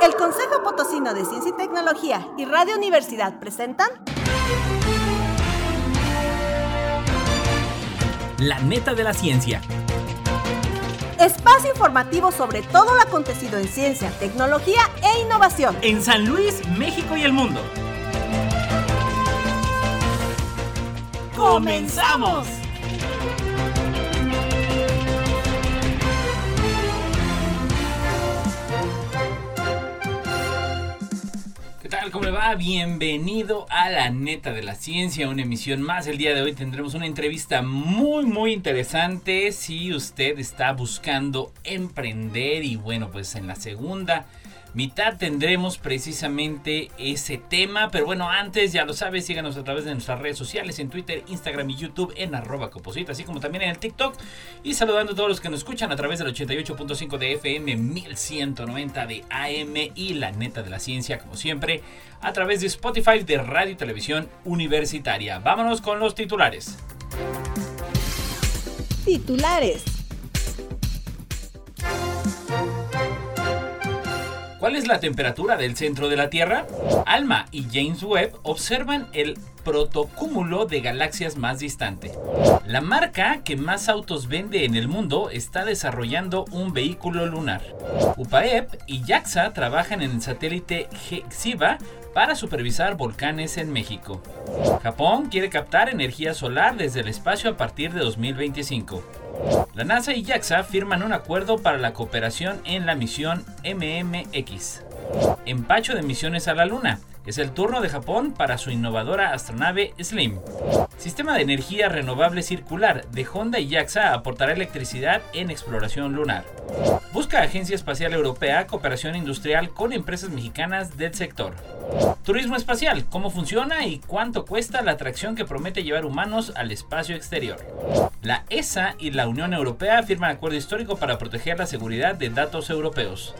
El Consejo Potosino de Ciencia y Tecnología y Radio Universidad presentan La neta de la ciencia. Espacio informativo sobre todo lo acontecido en ciencia, tecnología e innovación. En San Luis, México y el mundo. ¡Comenzamos! ¿Cómo le va? Bienvenido a la neta de la ciencia, una emisión más. El día de hoy tendremos una entrevista muy muy interesante si usted está buscando emprender y bueno, pues en la segunda mitad tendremos precisamente ese tema. Pero bueno, antes ya lo sabes, síganos a través de nuestras redes sociales en Twitter, Instagram y YouTube en arroba coposita, así como también en el TikTok. Y saludando a todos los que nos escuchan a través del 88.5 de FM, 1190 de AM y la neta de la ciencia, como siempre, a través de Spotify de Radio y Televisión Universitaria. Vámonos con los titulares. Titulares. ¿Cuál es la temperatura del centro de la Tierra? Alma y James Webb observan el protocúmulo de galaxias más distante. La marca que más autos vende en el mundo está desarrollando un vehículo lunar. UPAEP y JAXA trabajan en el satélite Xiva para supervisar volcanes en México. Japón quiere captar energía solar desde el espacio a partir de 2025. La NASA y JAXA firman un acuerdo para la cooperación en la misión MMX. Empacho de misiones a la Luna. Es el turno de Japón para su innovadora astronave Slim. Sistema de energía renovable circular de Honda y JAXA aportará electricidad en exploración lunar. Busca Agencia Espacial Europea cooperación industrial con empresas mexicanas del sector. Turismo espacial, cómo funciona y cuánto cuesta la atracción que promete llevar humanos al espacio exterior. La ESA y la Unión Europea firman acuerdo histórico para proteger la seguridad de datos europeos.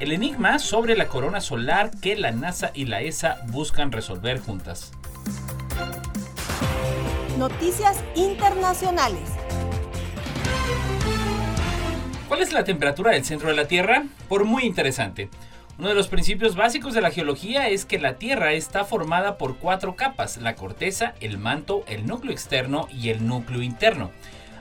El enigma sobre la corona solar que la NASA y la ESA buscan resolver juntas. Noticias internacionales. ¿Cuál es la temperatura del centro de la Tierra? Por muy interesante. Uno de los principios básicos de la geología es que la Tierra está formada por cuatro capas, la corteza, el manto, el núcleo externo y el núcleo interno.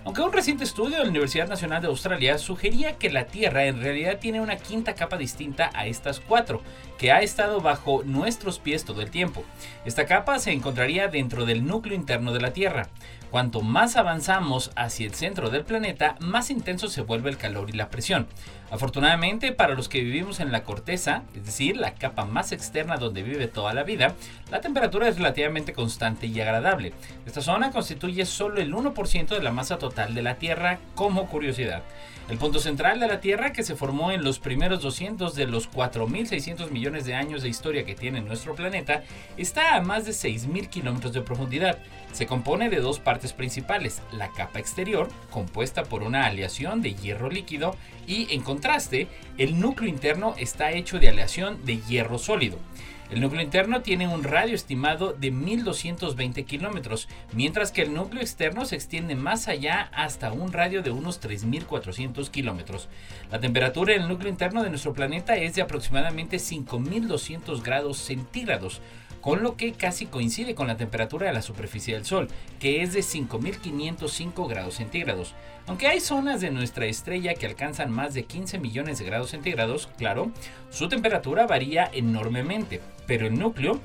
Aunque un reciente estudio de la Universidad Nacional de Australia sugería que la Tierra en realidad tiene una quinta capa distinta a estas cuatro, que ha estado bajo nuestros pies todo el tiempo. Esta capa se encontraría dentro del núcleo interno de la Tierra. Cuanto más avanzamos hacia el centro del planeta, más intenso se vuelve el calor y la presión. Afortunadamente, para los que vivimos en la corteza, es decir, la capa más externa donde vive toda la vida, la temperatura es relativamente constante y agradable. Esta zona constituye solo el 1% de la masa total de la Tierra, como curiosidad. El punto central de la Tierra, que se formó en los primeros 200 de los 4.600 millones de años de historia que tiene nuestro planeta, está a más de 6.000 kilómetros de profundidad. Se compone de dos partes principales, la capa exterior, compuesta por una aleación de hierro líquido, y en contraste, el núcleo interno está hecho de aleación de hierro sólido. El núcleo interno tiene un radio estimado de 1220 kilómetros, mientras que el núcleo externo se extiende más allá hasta un radio de unos 3400 kilómetros. La temperatura en el núcleo interno de nuestro planeta es de aproximadamente 5200 grados centígrados, con lo que casi coincide con la temperatura de la superficie del Sol, que es de 5505 grados centígrados. Aunque hay zonas de nuestra estrella que alcanzan más de 15 millones de grados centígrados, claro, su temperatura varía enormemente, pero el núcleo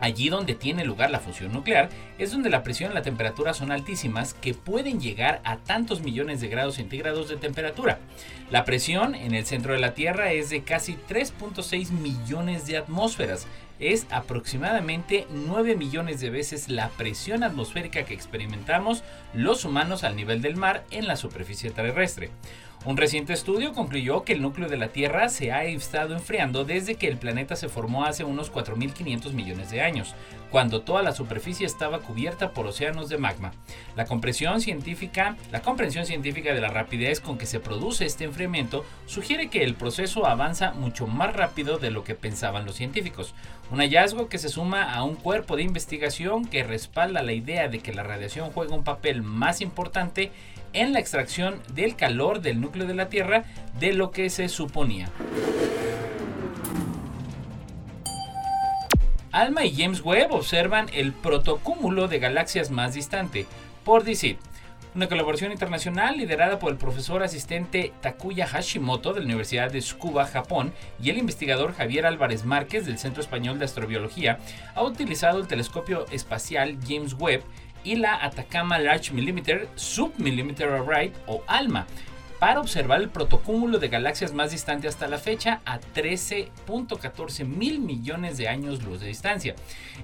Allí donde tiene lugar la fusión nuclear es donde la presión y la temperatura son altísimas que pueden llegar a tantos millones de grados centígrados de temperatura. La presión en el centro de la Tierra es de casi 3.6 millones de atmósferas. Es aproximadamente 9 millones de veces la presión atmosférica que experimentamos los humanos al nivel del mar en la superficie terrestre. Un reciente estudio concluyó que el núcleo de la Tierra se ha estado enfriando desde que el planeta se formó hace unos 4.500 millones de años, cuando toda la superficie estaba cubierta por océanos de magma. La comprensión científica, la comprensión científica de la rapidez con que se produce este enfriamiento sugiere que el proceso avanza mucho más rápido de lo que pensaban los científicos. Un hallazgo que se suma a un cuerpo de investigación que respalda la idea de que la radiación juega un papel más importante en la extracción del calor del núcleo de la Tierra de lo que se suponía. ALMA y James Webb observan el protocúmulo de galaxias más distante, por decir, una colaboración internacional liderada por el profesor asistente Takuya Hashimoto de la Universidad de Tsukuba, Japón, y el investigador Javier Álvarez Márquez del Centro Español de Astrobiología, ha utilizado el telescopio espacial James Webb y la Atacama Large Millimeter Submillimeter Array o ALMA para observar el protocúmulo de galaxias más distante hasta la fecha a 13.14 mil millones de años luz de distancia.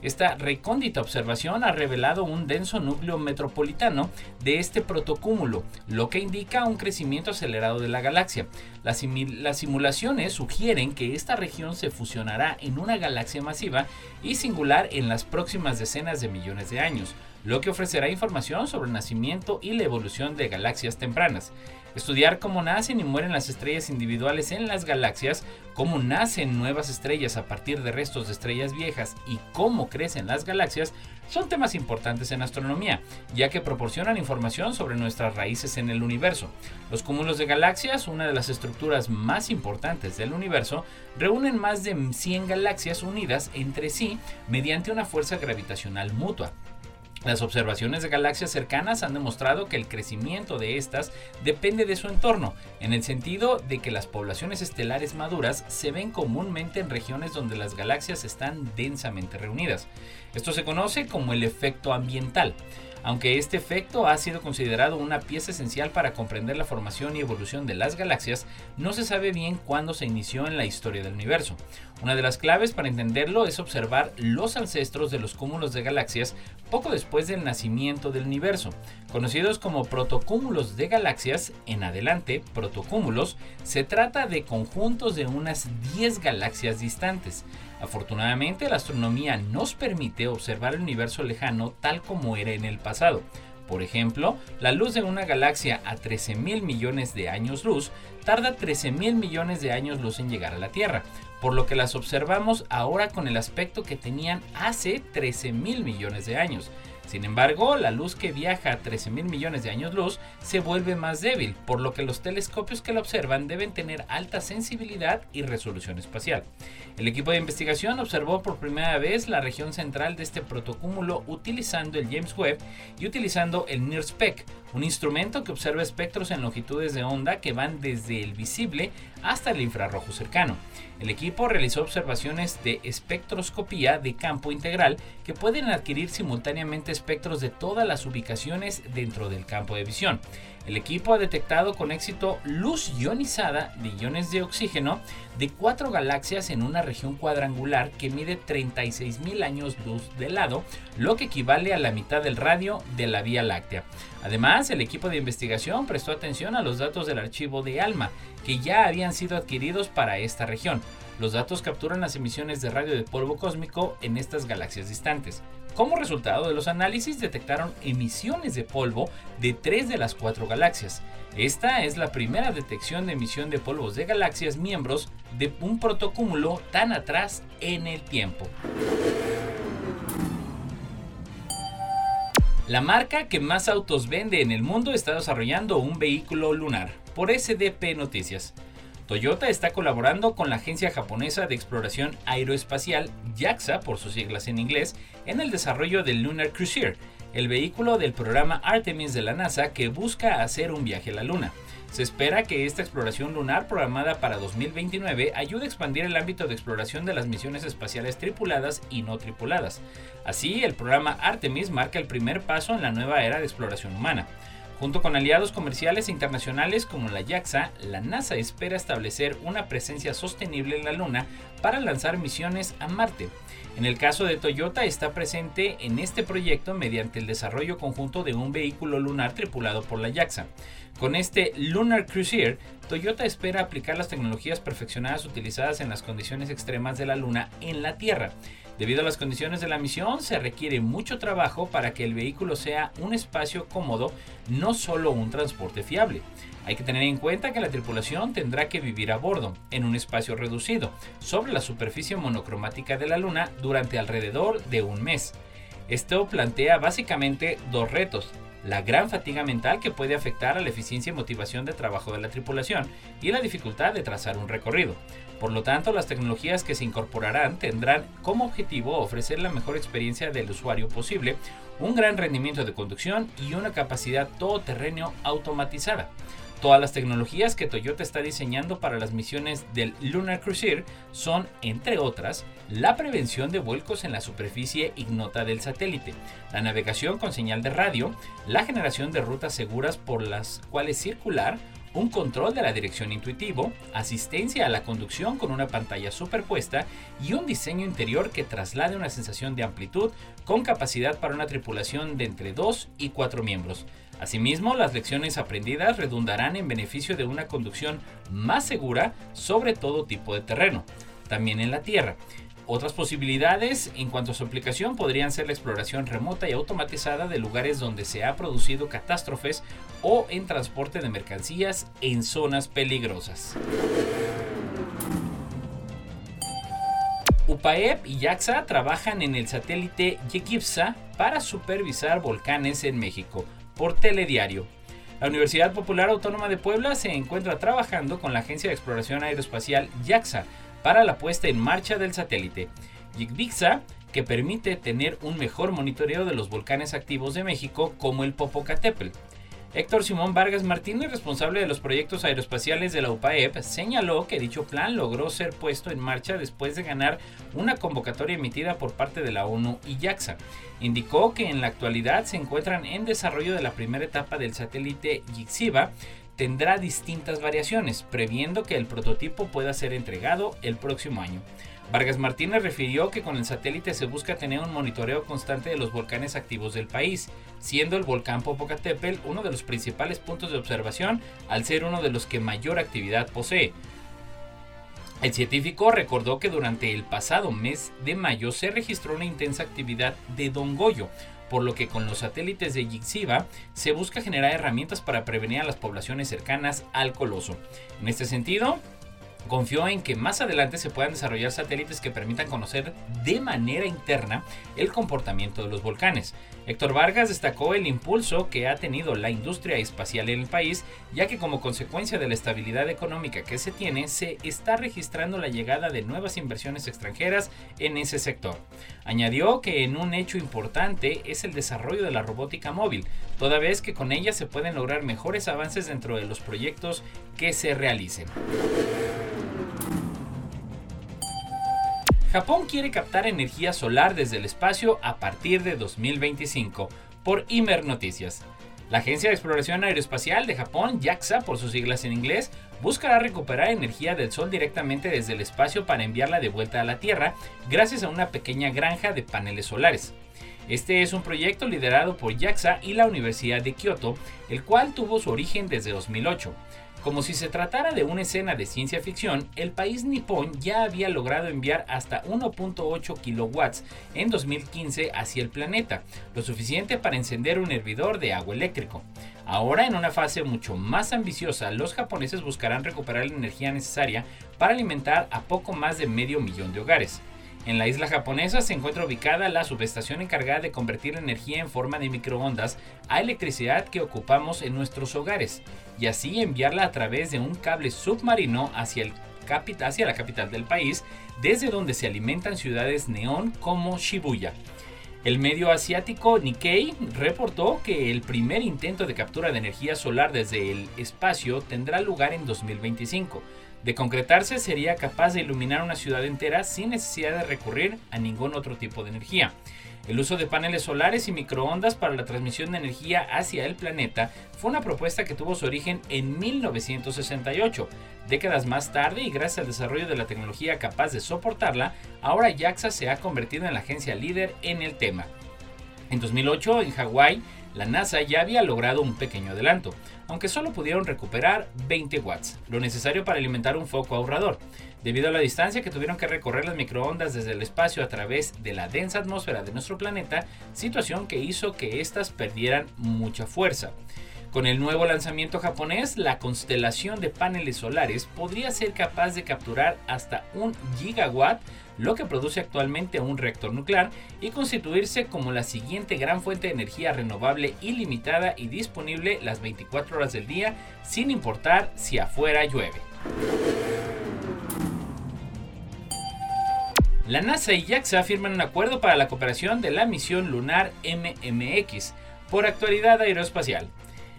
Esta recóndita observación ha revelado un denso núcleo metropolitano de este protocúmulo, lo que indica un crecimiento acelerado de la galaxia. Las, simulaciones sugieren que esta región se fusionará en una galaxia masiva y singular en las próximas decenas de millones de años lo que ofrecerá información sobre el nacimiento y la evolución de galaxias tempranas. Estudiar cómo nacen y mueren las estrellas individuales en las galaxias, cómo nacen nuevas estrellas a partir de restos de estrellas viejas y cómo crecen las galaxias son temas importantes en astronomía, ya que proporcionan información sobre nuestras raíces en el universo. Los cúmulos de galaxias, una de las estructuras más importantes del universo, reúnen más de 100 galaxias unidas entre sí mediante una fuerza gravitacional mutua. Las observaciones de galaxias cercanas han demostrado que el crecimiento de estas depende de su entorno, en el sentido de que las poblaciones estelares maduras se ven comúnmente en regiones donde las galaxias están densamente reunidas. Esto se conoce como el efecto ambiental aunque este efecto ha sido considerado una pieza esencial para comprender la formación y evolución de las galaxias, no se sabe bien cuándo se inició en la historia del universo. Una de las claves para entenderlo es observar los ancestros de los cúmulos de galaxias poco después del nacimiento del universo. Conocidos como protocúmulos de galaxias, en adelante, protocúmulos, se trata de conjuntos de unas 10 galaxias distantes. Afortunadamente, la astronomía nos permite observar el universo lejano tal como era en el pasado. Por ejemplo, la luz de una galaxia a 13 mil millones de años luz tarda 13 mil millones de años luz en llegar a la Tierra, por lo que las observamos ahora con el aspecto que tenían hace 13 mil millones de años. Sin embargo, la luz que viaja a 13 mil millones de años luz se vuelve más débil, por lo que los telescopios que la observan deben tener alta sensibilidad y resolución espacial. El equipo de investigación observó por primera vez la región central de este protocúmulo utilizando el James Webb y utilizando el NIRSPEC, un instrumento que observa espectros en longitudes de onda que van desde el visible hasta el infrarrojo cercano. El equipo realizó observaciones de espectroscopía de campo integral que pueden adquirir simultáneamente espectros de todas las ubicaciones dentro del campo de visión. El equipo ha detectado con éxito luz ionizada de iones de oxígeno de cuatro galaxias en una región cuadrangular que mide 36.000 años luz de lado, lo que equivale a la mitad del radio de la Vía Láctea. Además, el equipo de investigación prestó atención a los datos del archivo de ALMA, que ya habían sido adquiridos para esta región. Los datos capturan las emisiones de radio de polvo cósmico en estas galaxias distantes. Como resultado de los análisis detectaron emisiones de polvo de tres de las cuatro galaxias. Esta es la primera detección de emisión de polvos de galaxias miembros de un protocúmulo tan atrás en el tiempo. La marca que más autos vende en el mundo está desarrollando un vehículo lunar, por SDP Noticias. Toyota está colaborando con la agencia japonesa de exploración aeroespacial JAXA, por sus siglas en inglés, en el desarrollo del Lunar Cruiser, el vehículo del programa Artemis de la NASA que busca hacer un viaje a la Luna. Se espera que esta exploración lunar programada para 2029 ayude a expandir el ámbito de exploración de las misiones espaciales tripuladas y no tripuladas. Así, el programa Artemis marca el primer paso en la nueva era de exploración humana. Junto con aliados comerciales e internacionales como la JAXA, la NASA espera establecer una presencia sostenible en la Luna para lanzar misiones a Marte. En el caso de Toyota está presente en este proyecto mediante el desarrollo conjunto de un vehículo lunar tripulado por la JAXA. Con este Lunar Cruiser, Toyota espera aplicar las tecnologías perfeccionadas utilizadas en las condiciones extremas de la Luna en la Tierra. Debido a las condiciones de la misión, se requiere mucho trabajo para que el vehículo sea un espacio cómodo, no solo un transporte fiable. Hay que tener en cuenta que la tripulación tendrá que vivir a bordo, en un espacio reducido, sobre la superficie monocromática de la Luna durante alrededor de un mes. Esto plantea básicamente dos retos. la gran fatiga mental que puede afectar a la eficiencia y motivación de trabajo de la tripulación y la dificultad de trazar un recorrido. Por lo tanto, las tecnologías que se incorporarán tendrán como objetivo ofrecer la mejor experiencia del usuario posible, un gran rendimiento de conducción y una capacidad todoterreno automatizada. Todas las tecnologías que Toyota está diseñando para las misiones del Lunar Cruiser son, entre otras, la prevención de vuelcos en la superficie ignota del satélite, la navegación con señal de radio, la generación de rutas seguras por las cuales circular, un control de la dirección intuitivo, asistencia a la conducción con una pantalla superpuesta y un diseño interior que traslade una sensación de amplitud con capacidad para una tripulación de entre 2 y 4 miembros. Asimismo, las lecciones aprendidas redundarán en beneficio de una conducción más segura sobre todo tipo de terreno, también en la Tierra. Otras posibilidades en cuanto a su aplicación podrían ser la exploración remota y automatizada de lugares donde se ha producido catástrofes o en transporte de mercancías en zonas peligrosas. UPAEP y JAXA trabajan en el satélite Yekipsa para supervisar volcanes en México por Telediario. La Universidad Popular Autónoma de Puebla se encuentra trabajando con la Agencia de Exploración Aeroespacial JAXA para la puesta en marcha del satélite. Yikbixa, que permite tener un mejor monitoreo de los volcanes activos de México como el Popocatépetl. Héctor Simón Vargas Martínez, responsable de los proyectos aeroespaciales de la UPAEP, señaló que dicho plan logró ser puesto en marcha después de ganar una convocatoria emitida por parte de la ONU y JAXA. Indicó que en la actualidad se encuentran en desarrollo de la primera etapa del satélite Yixiva, tendrá distintas variaciones, previendo que el prototipo pueda ser entregado el próximo año. Vargas Martínez refirió que con el satélite se busca tener un monitoreo constante de los volcanes activos del país, siendo el volcán Popocatépetl uno de los principales puntos de observación al ser uno de los que mayor actividad posee. El científico recordó que durante el pasado mes de mayo se registró una intensa actividad de Don Goyo, por lo que con los satélites de Yixiva se busca generar herramientas para prevenir a las poblaciones cercanas al coloso. En este sentido, Confió en que más adelante se puedan desarrollar satélites que permitan conocer de manera interna el comportamiento de los volcanes. Héctor Vargas destacó el impulso que ha tenido la industria espacial en el país, ya que como consecuencia de la estabilidad económica que se tiene, se está registrando la llegada de nuevas inversiones extranjeras en ese sector. Añadió que en un hecho importante es el desarrollo de la robótica móvil, toda vez que con ella se pueden lograr mejores avances dentro de los proyectos que se realicen. Japón quiere captar energía solar desde el espacio a partir de 2025, por Imer Noticias. La Agencia de Exploración Aeroespacial de Japón, JAXA por sus siglas en inglés, buscará recuperar energía del Sol directamente desde el espacio para enviarla de vuelta a la Tierra gracias a una pequeña granja de paneles solares. Este es un proyecto liderado por JAXA y la Universidad de Kioto, el cual tuvo su origen desde 2008. Como si se tratara de una escena de ciencia ficción, el país nipón ya había logrado enviar hasta 1.8 kilowatts en 2015 hacia el planeta, lo suficiente para encender un hervidor de agua eléctrico. Ahora, en una fase mucho más ambiciosa, los japoneses buscarán recuperar la energía necesaria para alimentar a poco más de medio millón de hogares. En la isla japonesa se encuentra ubicada la subestación encargada de convertir la energía en forma de microondas a electricidad que ocupamos en nuestros hogares y así enviarla a través de un cable submarino hacia, el hacia la capital del país, desde donde se alimentan ciudades neón como Shibuya. El medio asiático Nikkei reportó que el primer intento de captura de energía solar desde el espacio tendrá lugar en 2025 de concretarse, sería capaz de iluminar una ciudad entera sin necesidad de recurrir a ningún otro tipo de energía. El uso de paneles solares y microondas para la transmisión de energía hacia el planeta fue una propuesta que tuvo su origen en 1968. Décadas más tarde y gracias al desarrollo de la tecnología capaz de soportarla, ahora JAXA se ha convertido en la agencia líder en el tema. En 2008, en Hawái, la NASA ya había logrado un pequeño adelanto, aunque solo pudieron recuperar 20 watts, lo necesario para alimentar un foco ahorrador, debido a la distancia que tuvieron que recorrer las microondas desde el espacio a través de la densa atmósfera de nuestro planeta, situación que hizo que éstas perdieran mucha fuerza. Con el nuevo lanzamiento japonés, la constelación de paneles solares podría ser capaz de capturar hasta un gigawatt, lo que produce actualmente un reactor nuclear, y constituirse como la siguiente gran fuente de energía renovable ilimitada y disponible las 24 horas del día, sin importar si afuera llueve. La NASA y JAXA firman un acuerdo para la cooperación de la misión lunar MMX por actualidad aeroespacial.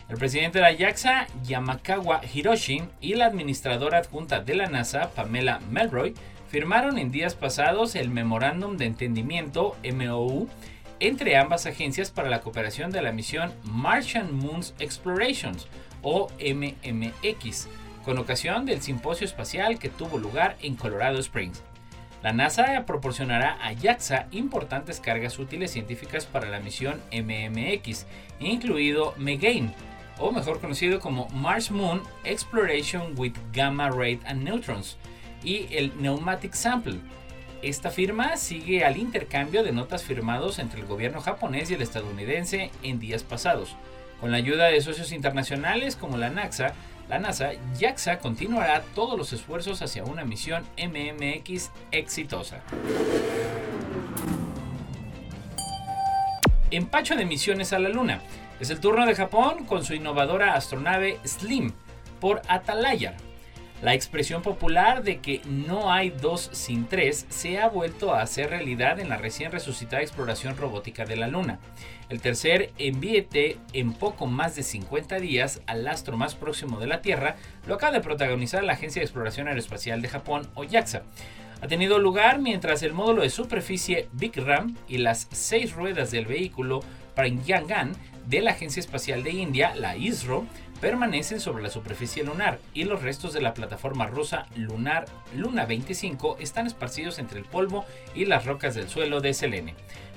El presidente de la JAXA, Yamakawa Hiroshi, y la administradora adjunta de la NASA, Pamela Melroy, firmaron en días pasados el Memorándum de Entendimiento MOU entre ambas agencias para la cooperación de la misión Martian Moons Explorations o MMX, con ocasión del simposio espacial que tuvo lugar en Colorado Springs. La NASA proporcionará a JAXA importantes cargas útiles científicas para la misión MMX, incluido MEGAIN, o mejor conocido como Mars Moon Exploration with Gamma Ray and Neutrons, y el Pneumatic Sample. Esta firma sigue al intercambio de notas firmados entre el gobierno japonés y el estadounidense en días pasados. Con la ayuda de socios internacionales como la NASA, la NASA, JAXA continuará todos los esfuerzos hacia una misión MMX exitosa. Empacho de misiones a la Luna. Es el turno de Japón con su innovadora astronave Slim por Atalaya. La expresión popular de que no hay dos sin tres se ha vuelto a hacer realidad en la recién resucitada exploración robótica de la Luna. El tercer envíete en poco más de 50 días al astro más próximo de la Tierra lo acaba de protagonizar la Agencia de Exploración Aeroespacial de Japón o JAXA. Ha tenido lugar mientras el módulo de superficie Big Ram y las seis ruedas del vehículo Pranyangan de la Agencia Espacial de India, la ISRO, permanecen sobre la superficie lunar y los restos de la plataforma rusa lunar Luna 25 están esparcidos entre el polvo y las rocas del suelo de Selene.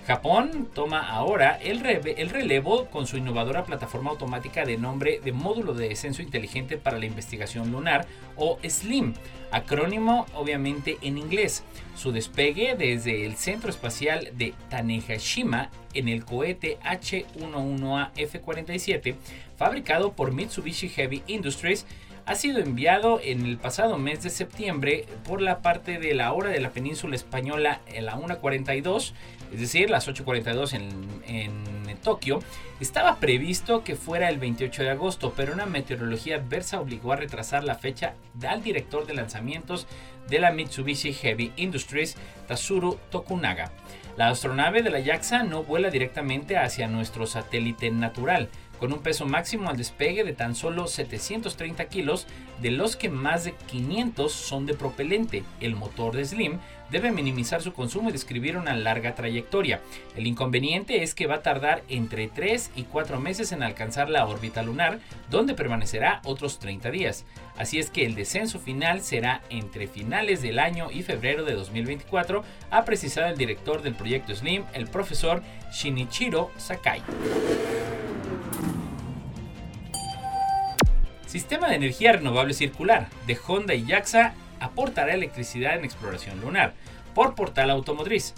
Japón toma ahora el, el, relevo con su innovadora plataforma automática de nombre de Módulo de Descenso Inteligente para la Investigación Lunar o SLIM, acrónimo obviamente en inglés. Su despegue desde el Centro Espacial de Tanegashima en el cohete H-11A F-47, fabricado por Mitsubishi Heavy Industries, ha sido enviado en el pasado mes de septiembre por la parte de la hora de la península española en la 1.42, es decir, las 8.42 en, en Tokio. Estaba previsto que fuera el 28 de agosto, pero una meteorología adversa obligó a retrasar la fecha al director de lanzamientos de la Mitsubishi Heavy Industries, Tatsuro Tokunaga. La astronave de la JAXA no vuela directamente hacia nuestro satélite natural, con un peso máximo al despegue de tan solo 730 kilos, de los que más de 500 son de propelente. El motor de Slim debe minimizar su consumo y describir una larga trayectoria. El inconveniente es que va a tardar entre 3 y 4 meses en alcanzar la órbita lunar, donde permanecerá otros 30 días. Así es que el descenso final será entre finales del año y febrero de 2024, ha precisado el director del proyecto Slim, el profesor Shinichiro Sakai. Sistema de energía renovable circular de Honda y JAXA aportará electricidad en exploración lunar por Portal Automotriz.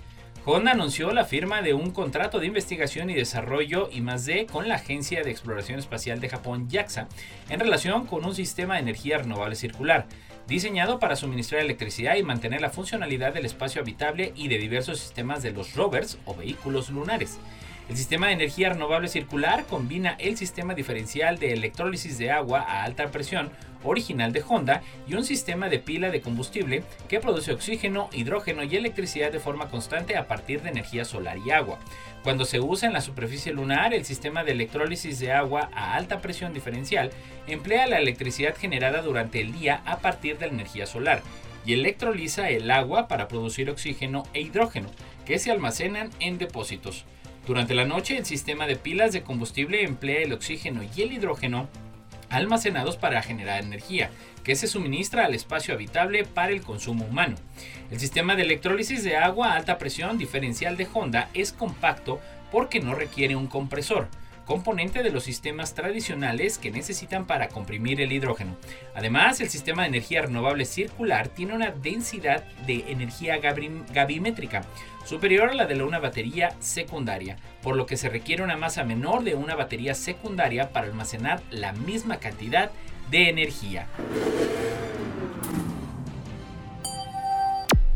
Honda anunció la firma de un contrato de investigación y desarrollo y más D con la Agencia de Exploración Espacial de Japón JAXA en relación con un sistema de energía renovable circular diseñado para suministrar electricidad y mantener la funcionalidad del espacio habitable y de diversos sistemas de los rovers o vehículos lunares. El sistema de energía renovable circular combina el sistema diferencial de electrólisis de agua a alta presión original de Honda y un sistema de pila de combustible que produce oxígeno, hidrógeno y electricidad de forma constante a partir de energía solar y agua. Cuando se usa en la superficie lunar, el sistema de electrólisis de agua a alta presión diferencial emplea la electricidad generada durante el día a partir de la energía solar y electroliza el agua para producir oxígeno e hidrógeno, que se almacenan en depósitos. Durante la noche, el sistema de pilas de combustible emplea el oxígeno y el hidrógeno almacenados para generar energía, que se suministra al espacio habitable para el consumo humano. El sistema de electrólisis de agua a alta presión diferencial de Honda es compacto porque no requiere un compresor. Componente de los sistemas tradicionales que necesitan para comprimir el hidrógeno. Además, el sistema de energía renovable circular tiene una densidad de energía gavimétrica superior a la de una batería secundaria, por lo que se requiere una masa menor de una batería secundaria para almacenar la misma cantidad de energía.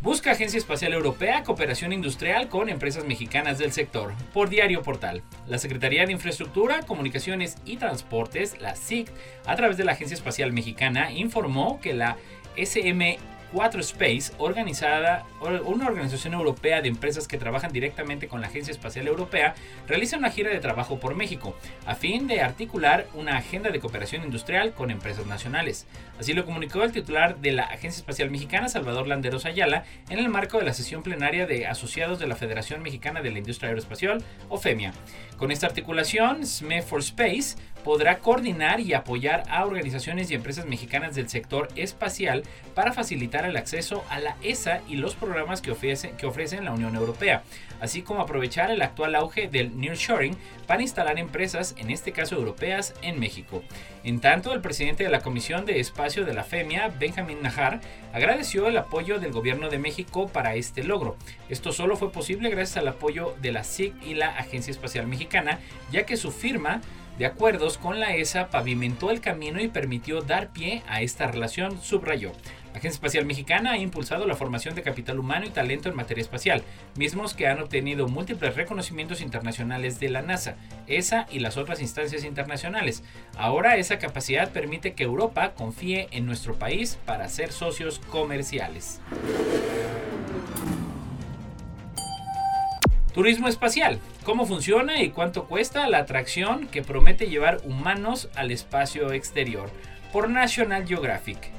Busca Agencia Espacial Europea cooperación industrial con empresas mexicanas del sector. Por Diario Portal. La Secretaría de Infraestructura, Comunicaciones y Transportes, la SIC, a través de la Agencia Espacial Mexicana, informó que la SM 4 Space, organizada, una organización europea de empresas que trabajan directamente con la Agencia Espacial Europea, realiza una gira de trabajo por México, a fin de articular una agenda de cooperación industrial con empresas nacionales. Así lo comunicó el titular de la Agencia Espacial Mexicana, Salvador Landeros Ayala, en el marco de la sesión plenaria de asociados de la Federación Mexicana de la Industria Aeroespacial, o FEMIA. Con esta articulación, SME for Space podrá coordinar y apoyar a organizaciones y empresas mexicanas del sector espacial para facilitar el acceso a la ESA y los programas que ofrece, que ofrecen la Unión Europea, así como aprovechar el actual auge del nearshoring para instalar empresas, en este caso europeas, en México. En tanto, el presidente de la Comisión de Espacio de la FEMIA, Benjamin Najar, agradeció el apoyo del gobierno de México para este logro. Esto solo fue posible gracias al apoyo de la SIC y la Agencia Espacial Mexicana, ya que su firma de acuerdos con la ESA pavimentó el camino y permitió dar pie a esta relación, subrayó. La Agencia Espacial Mexicana ha impulsado la formación de capital humano y talento en materia espacial, mismos que han obtenido múltiples reconocimientos internacionales de la NASA, ESA y las otras instancias internacionales. Ahora esa capacidad permite que Europa confíe en nuestro país para ser socios comerciales. Turismo espacial. ¿Cómo funciona y cuánto cuesta la atracción que promete llevar humanos al espacio exterior? Por National Geographic.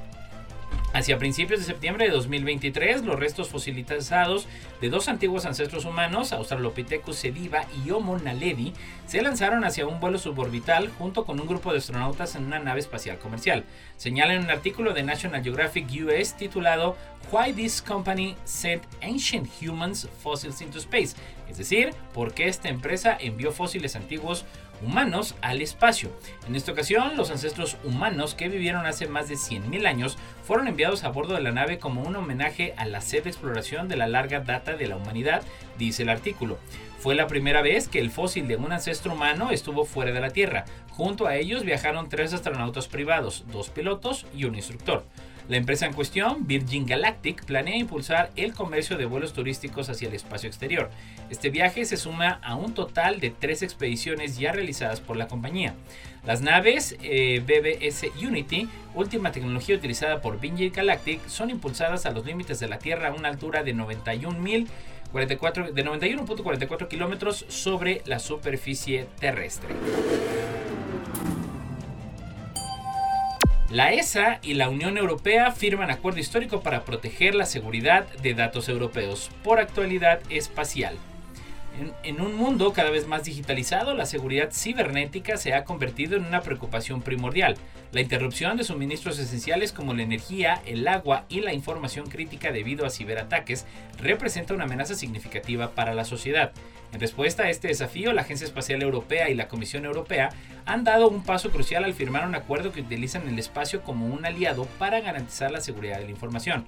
Hacia principios de septiembre de 2023, los restos fosilizados de dos antiguos ancestros humanos, Australopithecus sediva y Homo naledi, se lanzaron hacia un vuelo suborbital junto con un grupo de astronautas en una nave espacial comercial. Señala en un artículo de National Geographic US titulado Why This Company Sent Ancient Humans Fossils into Space, es decir, por qué esta empresa envió fósiles antiguos humanos al espacio. En esta ocasión, los ancestros humanos que vivieron hace más de 100.000 años fueron enviados a bordo de la nave como un homenaje a la sed de exploración de la larga data de la humanidad, dice el artículo. Fue la primera vez que el fósil de un ancestro humano estuvo fuera de la Tierra. Junto a ellos viajaron tres astronautas privados, dos pilotos y un instructor. La empresa en cuestión, Virgin Galactic, planea impulsar el comercio de vuelos turísticos hacia el espacio exterior. Este viaje se suma a un total de tres expediciones ya realizadas por la compañía. Las naves eh, BBS Unity, última tecnología utilizada por Virgin Galactic, son impulsadas a los límites de la Tierra a una altura de 91.044 de 91.44 kilómetros sobre la superficie terrestre. La ESA y la Unión Europea firman acuerdo histórico para proteger la seguridad de datos europeos por actualidad espacial. En, un mundo cada vez más digitalizado, la seguridad cibernética se ha convertido en una preocupación primordial. La interrupción de suministros esenciales como la energía, el agua y la información crítica debido a ciberataques representa una amenaza significativa para la sociedad. En respuesta a este desafío, la Agencia Espacial Europea y la Comisión Europea han dado un paso crucial al firmar un acuerdo que utilizan el espacio como un aliado para garantizar la seguridad de la información.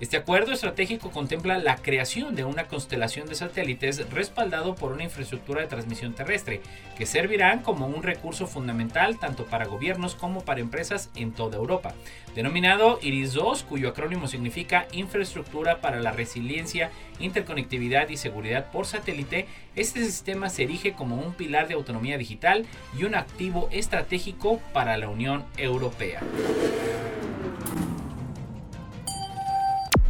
Este acuerdo estratégico contempla la creación de una constelación de satélites respaldado por una infraestructura de transmisión terrestre, que servirán como un recurso fundamental tanto para gobiernos como para empresas en toda Europa. Denominado IRIS-2, cuyo acrónimo significa Infraestructura para la Resiliencia, Interconectividad y Seguridad por Satélite, este sistema se erige como un pilar de autonomía digital y un activo estratégico para la Unión Europea.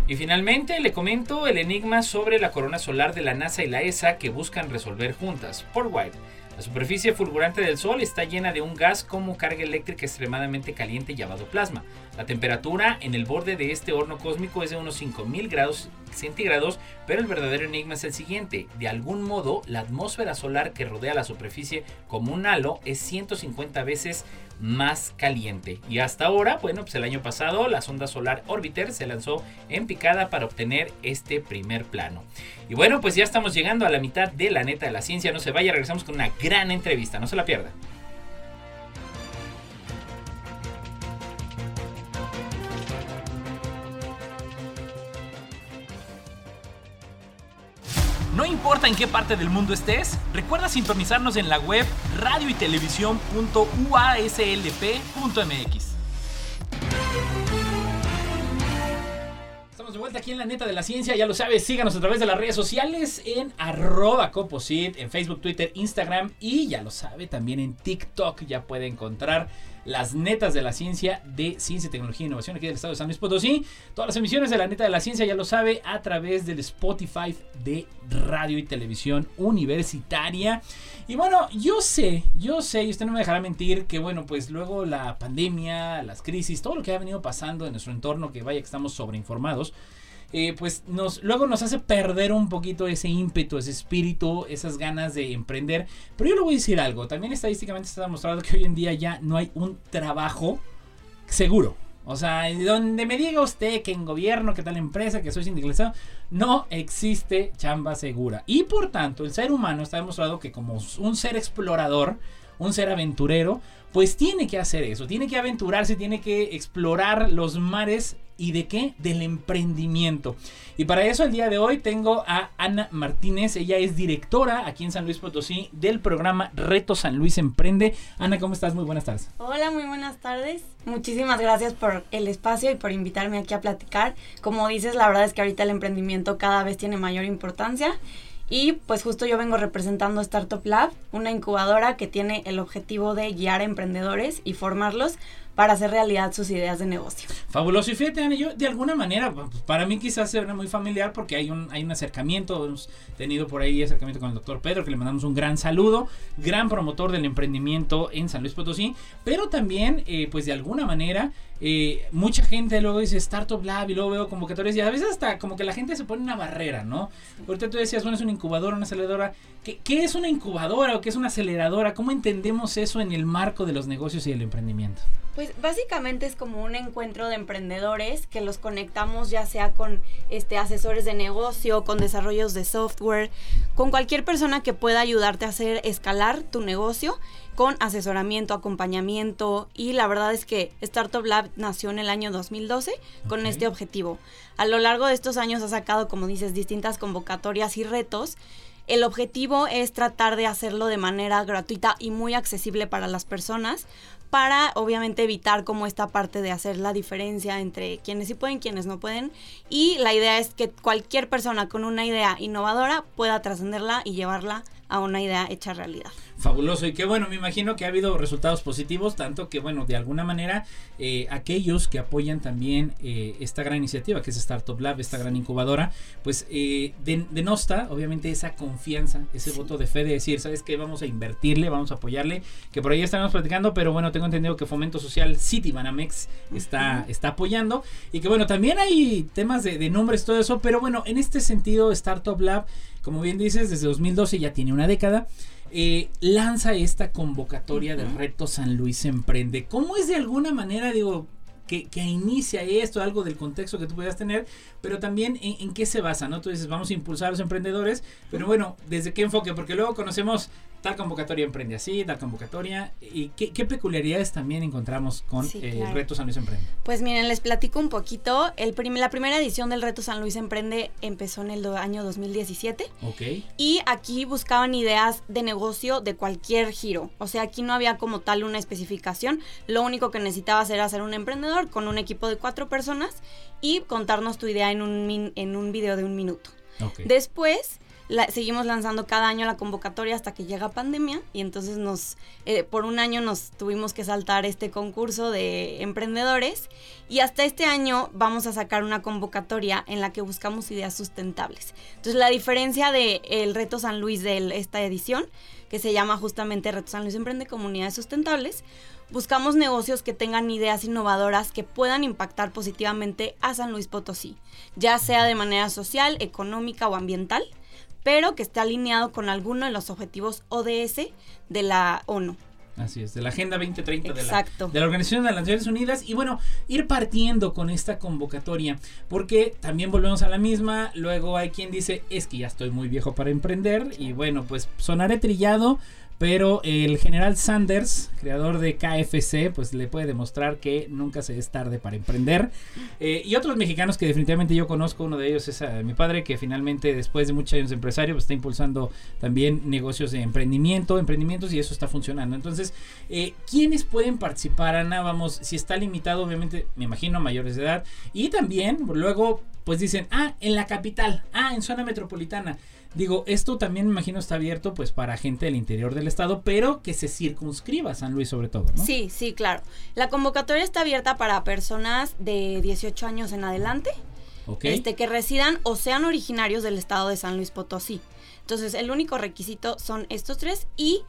Y finalmente le comento el enigma sobre la corona solar de la NASA y la ESA que buscan resolver juntas. Por White. La superficie fulgurante del Sol está llena de un gas como carga eléctrica extremadamente caliente llamado plasma. La temperatura en el borde de este horno cósmico es de unos 5000 grados centígrados, pero el verdadero enigma es el siguiente. De algún modo, la atmósfera solar que rodea la superficie como un halo es 150 veces más caliente. Y hasta ahora, bueno, pues el año pasado la sonda solar Orbiter se lanzó en picada para obtener este primer plano. Y bueno, pues ya estamos llegando a la mitad de la neta de la ciencia. No se vaya, regresamos con una gran entrevista, no se la pierda. No importa en qué parte del mundo estés, recuerda sintonizarnos en la web radio y De vuelta aquí en la neta de la ciencia, ya lo sabes, síganos a través de las redes sociales en arroba coposit, en Facebook, Twitter, Instagram y ya lo sabe, también en TikTok ya puede encontrar las netas de la ciencia de ciencia, tecnología e innovación aquí del estado de San Luis Potosí. Todas las emisiones de la neta de la ciencia ya lo sabe a través del Spotify de radio y televisión universitaria. Y bueno, yo sé, yo sé, y usted no me dejará mentir, que bueno, pues luego la pandemia, las crisis, todo lo que ha venido pasando en nuestro entorno, que vaya que estamos sobreinformados. Eh, pues luego nos hace perder un poquito ese ímpetu, ese espíritu, esas ganas de emprender. Pero yo le voy a decir algo, también estadísticamente está demostrado que hoy en día ya no hay un trabajo seguro. O sea, donde me diga usted que en gobierno, que tal empresa, que soy sindicalizado, no existe chamba segura. Y por tanto, el ser humano está demostrado que como un ser explorador, un ser aventurero, pues tiene que hacer eso, tiene que aventurarse, tiene que explorar los mares ¿Y de qué? Del emprendimiento. Y para eso el día de hoy tengo a Ana Martínez. Ella es directora aquí en San Luis Potosí del programa Reto San Luis Emprende. Ana, ¿cómo estás? Muy buenas tardes. Hola, muy buenas tardes. Muchísimas gracias por el espacio y por invitarme aquí a platicar. Como dices, la verdad es que ahorita el emprendimiento cada vez tiene mayor importancia. Y pues justo yo vengo representando Startup Lab, una incubadora que tiene el objetivo de guiar a emprendedores y formarlos para hacer realidad sus ideas de negocio. Fabuloso. Y fíjate, Ana, yo de alguna manera, para mí quizás sea muy familiar porque hay un, hay un acercamiento, hemos tenido por ahí acercamiento con el doctor Pedro, que le mandamos un gran saludo, gran promotor del emprendimiento en San Luis Potosí, pero también, eh, pues de alguna manera, eh, mucha gente luego dice Startup Lab y luego veo convocatorias y a veces hasta como que la gente se pone una barrera, ¿no? Ahorita tú decías, bueno, es una incubadora, una aceleradora. ¿Qué, ¿Qué, es una incubadora o qué es una aceleradora? ¿Cómo entendemos eso en el marco de los negocios y el emprendimiento? Pues básicamente es como un encuentro de emprendedores que los conectamos ya sea con este asesores de negocio, con desarrollos de software, con cualquier persona que pueda ayudarte a hacer escalar tu negocio con asesoramiento, acompañamiento y la verdad es que Startup Lab nació en el año 2012 con este objetivo. A lo largo de estos años ha sacado, como dices, distintas convocatorias y retos. El objetivo es tratar de hacerlo de manera gratuita y muy accesible para las personas para obviamente evitar como esta parte de hacer la diferencia entre quienes sí pueden, quienes no pueden. Y la idea es que cualquier persona con una idea innovadora pueda trascenderla y llevarla a una idea hecha realidad. Fabuloso. Y qué bueno, me imagino que ha habido resultados positivos, tanto que bueno, de alguna manera eh, aquellos que apoyan también eh, esta gran iniciativa que es Startup Lab, esta gran incubadora, pues eh, denosta obviamente esa confianza, ese voto de fe de decir, ¿sabes qué? Vamos a invertirle, vamos a apoyarle, que por ahí estaremos platicando, pero bueno, tengo entendido que Fomento Social City Banamex está, está apoyando. Y que bueno, también hay temas de, de nombres, todo eso, pero bueno, en este sentido Startup Lab, como bien dices, desde 2012 ya tiene una década. Eh, lanza esta convocatoria del reto San Luis Emprende. ¿Cómo es de alguna manera, digo, que, que, inicia esto, algo del contexto que tú puedas tener, pero también en, en, qué se basa, ¿no? Tú dices, vamos a impulsar a los emprendedores, pero bueno, ¿desde qué enfoque? Porque luego conocemos tal convocatoria emprende así, tal convocatoria. ¿Y qué, qué peculiaridades también encontramos con sí, eh, claro. Reto San Luis Emprende? Pues miren, les platico un poquito. El prim la primera edición del Reto San Luis Emprende empezó en el año 2017. Ok. Y aquí buscaban ideas de negocio de cualquier giro. O sea, aquí no había como tal una especificación. Lo único que necesitabas era ser un emprendedor con un equipo de cuatro personas y contarnos tu idea en un, en un video de un minuto. Okay. Después la, seguimos lanzando cada año la convocatoria hasta que llega pandemia y entonces nos eh, por un año nos tuvimos que saltar este concurso de emprendedores y hasta este año vamos a sacar una convocatoria en la que buscamos ideas sustentables. Entonces la diferencia de el reto San Luis de esta edición que se llama justamente Reto San Luis Emprende Comunidades Sustentables, buscamos negocios que tengan ideas innovadoras que puedan impactar positivamente a San Luis Potosí, ya sea de manera social, económica o ambiental pero que esté alineado con alguno de los objetivos ODS de la ONU. Así es, de la Agenda 2030 de la, de la Organización de las Naciones Unidas. Y bueno, ir partiendo con esta convocatoria, porque también volvemos a la misma. Luego hay quien dice, es que ya estoy muy viejo para emprender. Y bueno, pues sonaré trillado, pero el general Sanders, creador de KFC, pues le puede demostrar que nunca se es tarde para emprender. Eh, y otros mexicanos que definitivamente yo conozco, uno de ellos es mi padre, que finalmente después de muchos años de empresario, pues está impulsando también negocios de emprendimiento, emprendimientos y eso está funcionando. Entonces, eh, ¿quiénes pueden participar, Ana? Vamos, si está limitado, obviamente, me imagino, mayores de edad. Y también, luego, pues dicen, ah, en la capital, ah, en zona metropolitana. Digo, esto también me imagino está abierto pues para gente del interior del estado, pero que se circunscriba a San Luis sobre todo, ¿no? Sí, sí, claro. La convocatoria está abierta para personas de 18 años en adelante, este, que residan o sean originarios del estado de San Luis Potosí. Entonces, el único requisito son estos tres y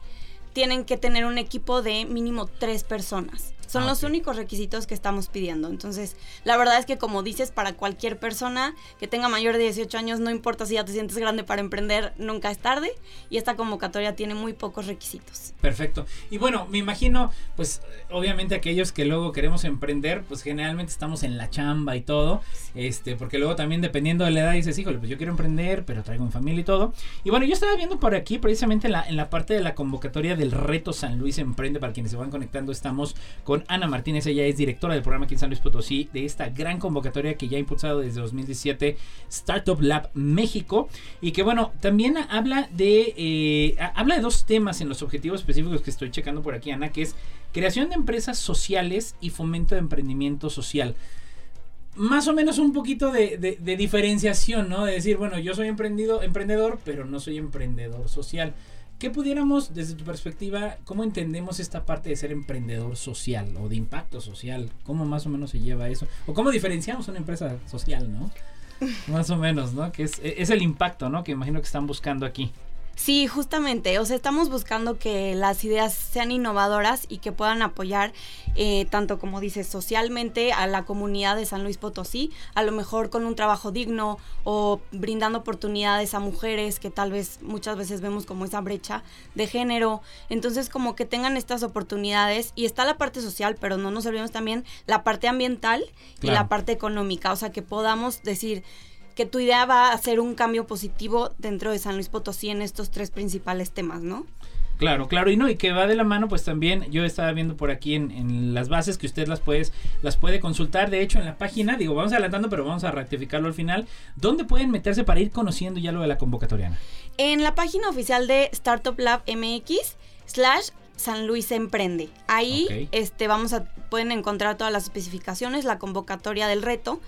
tienen que tener un equipo de mínimo tres personas. Son Ah, los únicos requisitos que estamos pidiendo. Entonces, la verdad es que como dices, para cualquier persona que tenga mayor de 18 años, no importa si ya te sientes grande para emprender, nunca es tarde. Y esta convocatoria tiene muy pocos requisitos. Perfecto. Y bueno, me imagino, pues obviamente aquellos que luego queremos emprender, pues generalmente estamos en la chamba y todo, este, porque luego también dependiendo de la edad dices, híjole, pues yo quiero emprender, pero traigo mi familia y todo. Y bueno, yo estaba viendo por aquí, precisamente en la, en la parte de la convocatoria del reto San Luis Emprende, para quienes se van conectando, estamos con Ana Martínez, ella es directora del programa aquí en San Luis Potosí, de esta gran convocatoria que ya ha impulsado desde 2017 Startup Lab México, y que bueno, también habla de, eh, ha- habla de dos temas en los objetivos específicos que estoy checando por aquí, Ana, que es creación de empresas sociales y fomento de emprendimiento social más o menos un poquito de, de- de diferenciación, ¿no? De decir, bueno, yo soy emprendido, emprendedor, pero no soy emprendedor social. ¿Qué pudiéramos, desde tu perspectiva, cómo entendemos esta parte de ser emprendedor social o de impacto social? ¿Cómo más o menos se lleva eso? ¿O cómo diferenciamos una empresa social, no? Más o menos, ¿no? Que es, es el impacto, ¿no? Que imagino que están buscando aquí. Sí, justamente. O sea, estamos buscando que las ideas sean innovadoras y que puedan apoyar, eh, tanto como dices, socialmente a la comunidad de San Luis Potosí, a lo mejor con un trabajo digno o brindando oportunidades a mujeres que tal vez muchas veces vemos como esa brecha de género. Entonces, como que tengan estas oportunidades y está la parte social, pero no nos olvidemos también la parte ambiental y la parte económica. O sea, que podamos decir que tu idea va a hacer un cambio positivo dentro de San Luis Potosí en estos tres principales temas, ¿no? Claro, claro, y no, y que va de la mano, pues también yo estaba viendo por aquí en, en las bases que usted las puedes, las puede consultar, de hecho en la página, digo, vamos adelantando, pero vamos a rectificarlo al final, ¿dónde pueden meterse para ir conociendo ya lo de la convocatoria? Ana? En la página oficial de Startup Lab MX slash San Luis Emprende. Ahí este, vamos a, pueden encontrar todas las especificaciones, la convocatoria del reto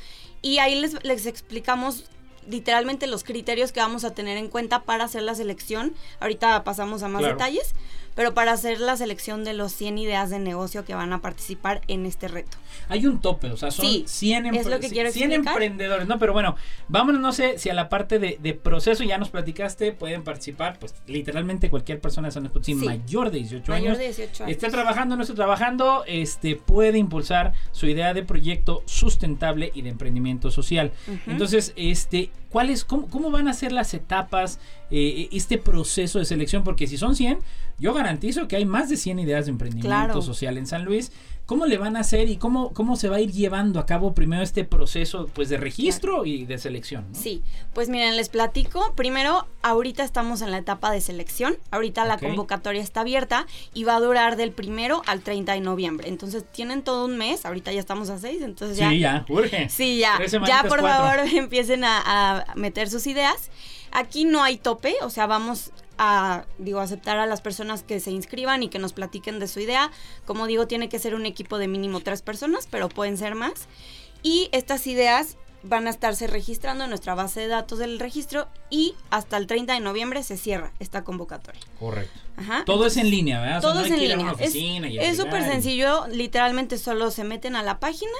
y ahí les, les explicamos literalmente los criterios que vamos a tener en cuenta para hacer la selección. Ahorita pasamos a más Claro. detalles, pero para hacer la selección de los 100 ideas de negocio que van a participar en este reto. Hay un tope, o sea, son Sí, 100, es lo que quiero 100 explicar. emprendedores, ¿no? Pero bueno, vámonos, no sé si a la parte de, de proceso ya nos platicaste, pueden participar, pues literalmente cualquier persona de San Sí. mayor de 18 Mayor años. de 18 años. Esté trabajando no esté trabajando, este puede impulsar su idea de proyecto sustentable y de emprendimiento social. Entonces, este, ¿cuáles, cómo, cómo van a ser las etapas, eh, este proceso de selección? Porque si son 100, yo garantizo que hay más de 100 ideas de emprendimiento Claro. social en San Luis. ¿Cómo le van a hacer y cómo, cómo se va a ir llevando a cabo primero este proceso pues, de registro y de selección? ¿no? Sí, pues miren, les platico. Primero, ahorita estamos en la etapa de selección. Ahorita la convocatoria está abierta y va a durar del primero al 30 de noviembre. Entonces tienen todo un mes. Ahorita ya estamos a 6, entonces ya. Sí, ya, urge. Sí, ya. Ya, por cuatro. favor, empiecen a, a meter sus ideas. Aquí no hay tope, o sea, vamos a, digo, aceptar a las personas que se inscriban y que nos platiquen de su idea. Como digo, tiene que ser un equipo de mínimo tres personas, pero pueden ser más. Y estas ideas van a estarse registrando en nuestra base de datos del registro y hasta el 30 de noviembre se cierra esta convocatoria. Correcto. Ajá. Todo es en línea, ¿verdad? O sea, Todo no es en línea. Es- oficina y Es súper sencillo, literalmente solo se meten a la página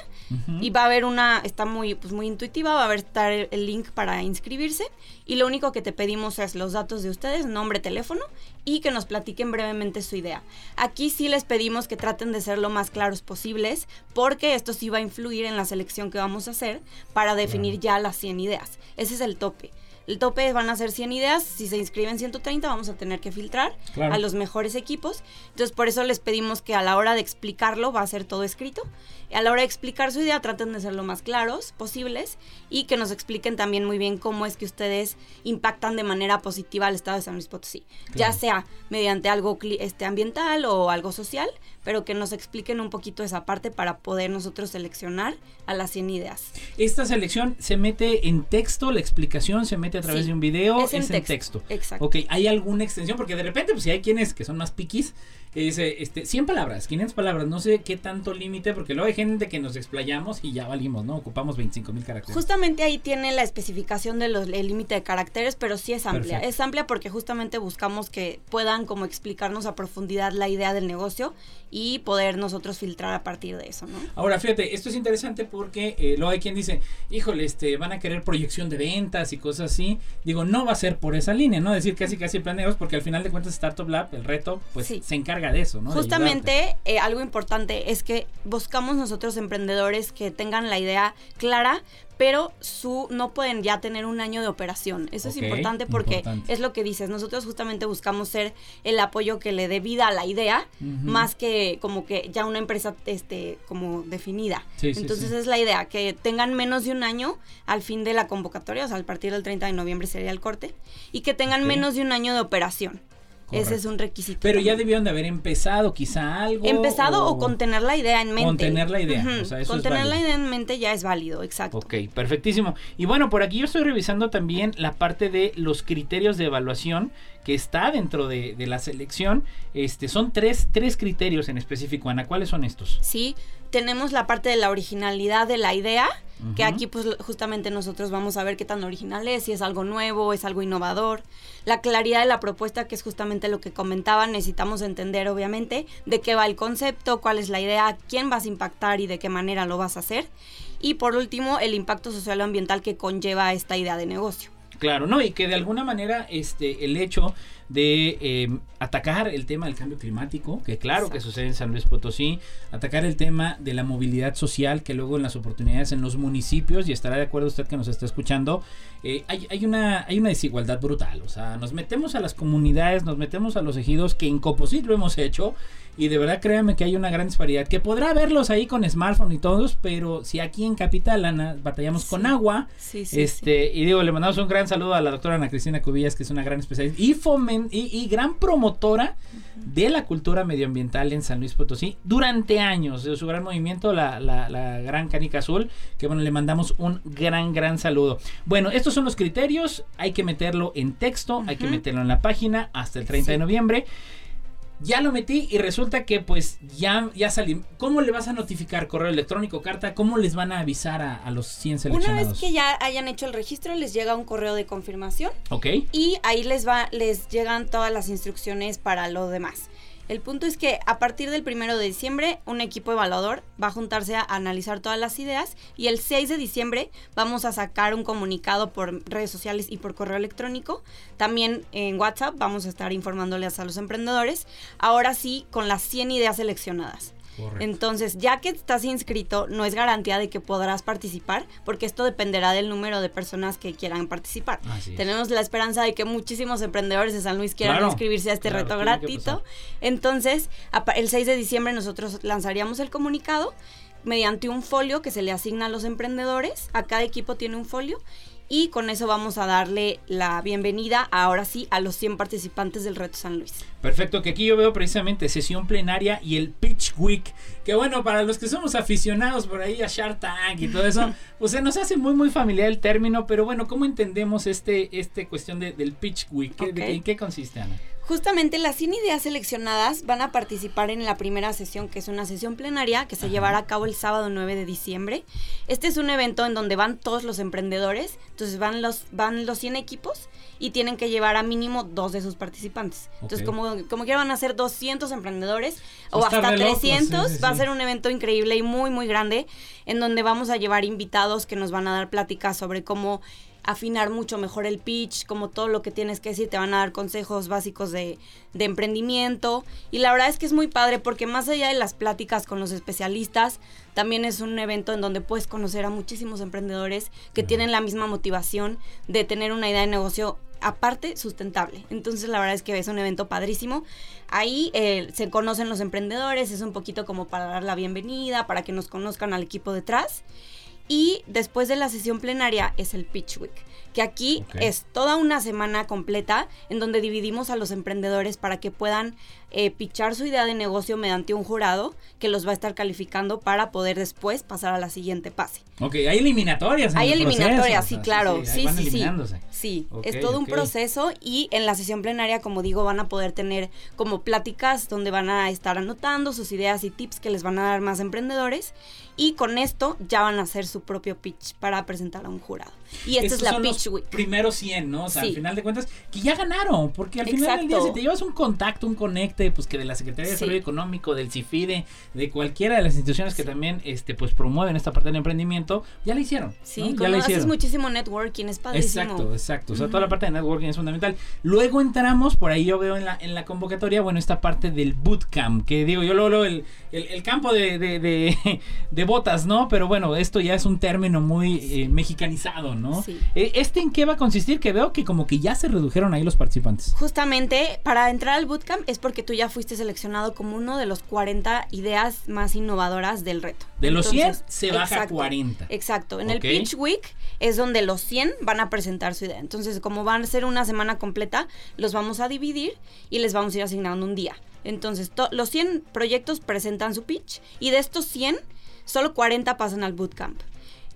y va a haber una, está muy, pues muy intuitiva, va a haber estar el, el link para inscribirse y lo único que te pedimos es los datos de ustedes, nombre, teléfono y que nos platiquen brevemente su idea. Aquí sí les pedimos que traten de ser lo más claros posibles porque esto sí va a influir en la selección que vamos a hacer para definir ya las 100 ideas. Ese es el tope. El tope van a ser 100 ideas. Si se inscriben 130, vamos a tener que filtrar Claro. a los mejores equipos. Entonces, por eso les pedimos que a la hora de explicarlo va a ser todo escrito. Y a la hora de explicar su idea, traten de ser lo más claros posibles y que nos expliquen también muy bien cómo es que ustedes impactan de manera positiva al estado de San Luis Potosí. Ya sea mediante algo este, ambiental o algo social, pero que nos expliquen un poquito esa parte para poder nosotros seleccionar a las 100 ideas. Esta selección se mete en texto, la explicación se mete a través Sí, de un video, es en texto, exacto. Ok, ¿hay alguna extensión? Porque de repente, pues si hay quienes que son más piquis, que dice, este, 100 palabras, 500 palabras, no sé qué tanto límite, porque luego hay gente que nos explayamos y ya valimos, ¿no? Ocupamos 25 mil caracteres. Justamente ahí tiene la especificación del límite de caracteres, pero sí es amplia. Perfecto. Es amplia porque justamente buscamos que puedan como explicarnos a profundidad la idea del negocio y poder nosotros filtrar a partir de eso, ¿no? Ahora, fíjate, esto es interesante porque eh, luego hay quien dice, híjole, este, van a querer proyección de ventas y cosas así. Digo, no va a ser por esa línea, ¿no? Decir casi casi planeos, porque al final de cuentas Startup Lab, el reto, pues Sí. se encarga de eso, ¿no? Justamente eh, algo importante es que buscamos nosotros emprendedores que tengan la idea clara, pero su no pueden ya tener un año de operación. Eso es importante porque importante. es lo que dices. Nosotros justamente buscamos ser el apoyo que le dé vida a la idea, más que como que ya una empresa este como definida. Sí, Entonces sí. es la idea que tengan menos de un año al fin de la convocatoria, o sea, a partir del 30 de noviembre sería el corte, y que tengan menos de un año de operación. Ese es un requisito. Pero ya debieron de haber empezado quizá algo. Empezado o, con tener la idea en mente. Con tener la idea, Ujú, o sea, eso con es tener la idea en mente ya es válido, exacto. Ok, perfectísimo. Y bueno, por aquí yo estoy revisando también la parte de los criterios de evaluación que está dentro de, de la selección. Este, son tres, tres criterios en específico. Ana, ¿cuáles son estos? Sí, tenemos la parte de la originalidad de la idea, que aquí pues justamente nosotros vamos a ver qué tan original es, si es algo nuevo, es algo innovador. La claridad de la propuesta, que es justamente lo que comentaba, necesitamos entender obviamente de qué va el concepto, cuál es la idea, quién vas a impactar y de qué manera lo vas a hacer. Y por último, el impacto social o ambiental que conlleva esta idea de negocio. Claro, ¿no? Y que de alguna manera este, el hecho de eh, atacar el tema del cambio climático, que claro que sucede en San Luis Potosí, atacar el tema de la movilidad social, que luego en las oportunidades en los municipios, y estará de acuerdo usted que nos está escuchando, eh, hay, hay una, hay una desigualdad brutal. O sea, nos metemos a las comunidades, nos metemos a los ejidos, que en Coposit lo hemos hecho, y de verdad créanme que hay una gran disparidad, que podrá verlos ahí con smartphone y todos, pero si aquí en Capital, Ana, batallamos con agua, Sí, sí, este, y digo, le mandamos un gran saludo a la doctora Ana Cristina Cubillas, que es una gran especialista y, y, y gran promotora de la cultura medioambiental en San Luis Potosí durante años. De su gran movimiento, la, la- la gran canica azul, que bueno, le mandamos un gran, gran saludo. Bueno, estos son los criterios. Hay que meterlo en texto, hay que meterlo en la página hasta el 30 de noviembre. Ya lo metí y resulta que pues ya, ya salí. ¿Cómo le vas a notificar? ¿Correo electrónico, carta? ¿Cómo les van a avisar a, a los 100 Una seleccionados? vez que ya hayan hecho el registro, les llega un correo de confirmación Ok. y ahí les va, les llegan todas las instrucciones para lo demás. El punto es que a partir del primero de diciembre, un equipo evaluador va a juntarse a analizar todas las ideas y el 6 de diciembre vamos a sacar un comunicado por redes sociales y por correo electrónico. También en WhatsApp vamos a estar informándoles a los emprendedores. Ahora sí, con las 100 ideas seleccionadas. Correcto. Entonces, ya que estás inscrito, no es garantía de que podrás participar, porque esto dependerá del número de personas que quieran participar. Tenemos la esperanza de que muchísimos emprendedores de San Luis quieran Claro, inscribirse a este claro, reto gratuito. Entonces, el 6 de diciembre nosotros lanzaríamos el comunicado mediante un folio que se le asigna a los emprendedores. A cada equipo tiene un folio. Y con eso vamos a darle la bienvenida, ahora sí, a los 100 participantes del Reto San Luis. Perfecto, que aquí yo veo precisamente sesión plenaria y el Pitch Week. Que bueno, para los que somos aficionados por ahí a Shark Tank y todo eso, pues se nos hace muy muy familiar el término, pero bueno, ¿cómo entendemos este, este cuestión de- del Pitch Week? ¿Qué, de- Ok. ¿En qué consiste, Ana? Justamente las 100 ideas seleccionadas van a participar en la primera sesión, que es una sesión plenaria que se Ajá. llevará a cabo el sábado 9 de diciembre. Este es un evento en donde van todos los emprendedores, entonces van los, van los 100 equipos y tienen que llevar a mínimo dos de sus participantes. Entonces, como, como quieran van a ser 200 emprendedores o estar hasta de locos, 300, sí, sí, va a ser un evento increíble y muy, muy grande, en donde vamos a llevar invitados que nos van a dar pláticas sobre cómo afinar mucho mejor el pitch, como todo lo que tienes que decir, te van a dar consejos básicos de, de emprendimiento. Y la verdad es que es muy padre porque más allá de las pláticas con los especialistas, también es un evento en donde puedes conocer a muchísimos emprendedores que tienen la misma motivación de tener una idea de negocio aparte sustentable. Entonces la verdad es que es un evento padrísimo. Ahí eh, se conocen los emprendedores, es un poquito como para dar la bienvenida, para que nos conozcan al equipo detrás. Y después de la sesión plenaria es el Pitch Week, que aquí es toda una semana completa en donde dividimos a los emprendedores para que puedan eh, pitchar su idea de negocio mediante un jurado que los va a estar calificando para poder después pasar a la siguiente fase. Ok, hay eliminatorias. en Hay el eliminatorias, proceso, sí, claro. Sí, sí, sí. Sí, Ok, es todo un proceso y en la sesión plenaria, como digo, van a poder tener como pláticas donde van a estar anotando sus ideas y tips que les van a dar más emprendedores y con esto ya van a hacer su propio pitch para presentar a un jurado. Y esta Estos es la son Pitch los Week. primeros 100, ¿no? O sea, al Sí. final de cuentas, que ya ganaron, porque al final del día, Exacto. si te llevas un contacto, un conecte, pues que de la Secretaría de Sí. Desarrollo Económico, del CIFIDE, de cualquiera de las instituciones que también, este, pues promueven esta parte del emprendimiento, ya la hicieron. Sí, ¿no? Ya cuando la haces hicieron. muchísimo networking, es padrísimo. Exacto, exacto. O sea, toda la parte de networking es fundamental. Luego entramos, por ahí yo veo en la, en la convocatoria, bueno, esta parte del bootcamp, que digo, yo luego luego el, el, el campo de, de, de, de botas, ¿no? Pero bueno, esto ya es un término muy eh, mexicanizado, ¿no? Sí. Eh, ¿Este en qué va a consistir? Que veo que como que ya se redujeron ahí los participantes. Justamente para entrar al bootcamp es porque tú ya fuiste seleccionado como uno de los 40 ideas más innovadoras del reto. De los 100 Entonces, se baja a exacto, 40. Exacto. En el Pitch Week es donde los 100 van a presentar su idea. Entonces, como van a ser una semana completa, los vamos a dividir y les vamos a ir asignando un día. Entonces, to- los 100 proyectos presentan su pitch y de estos 100, solo 40 pasan al bootcamp.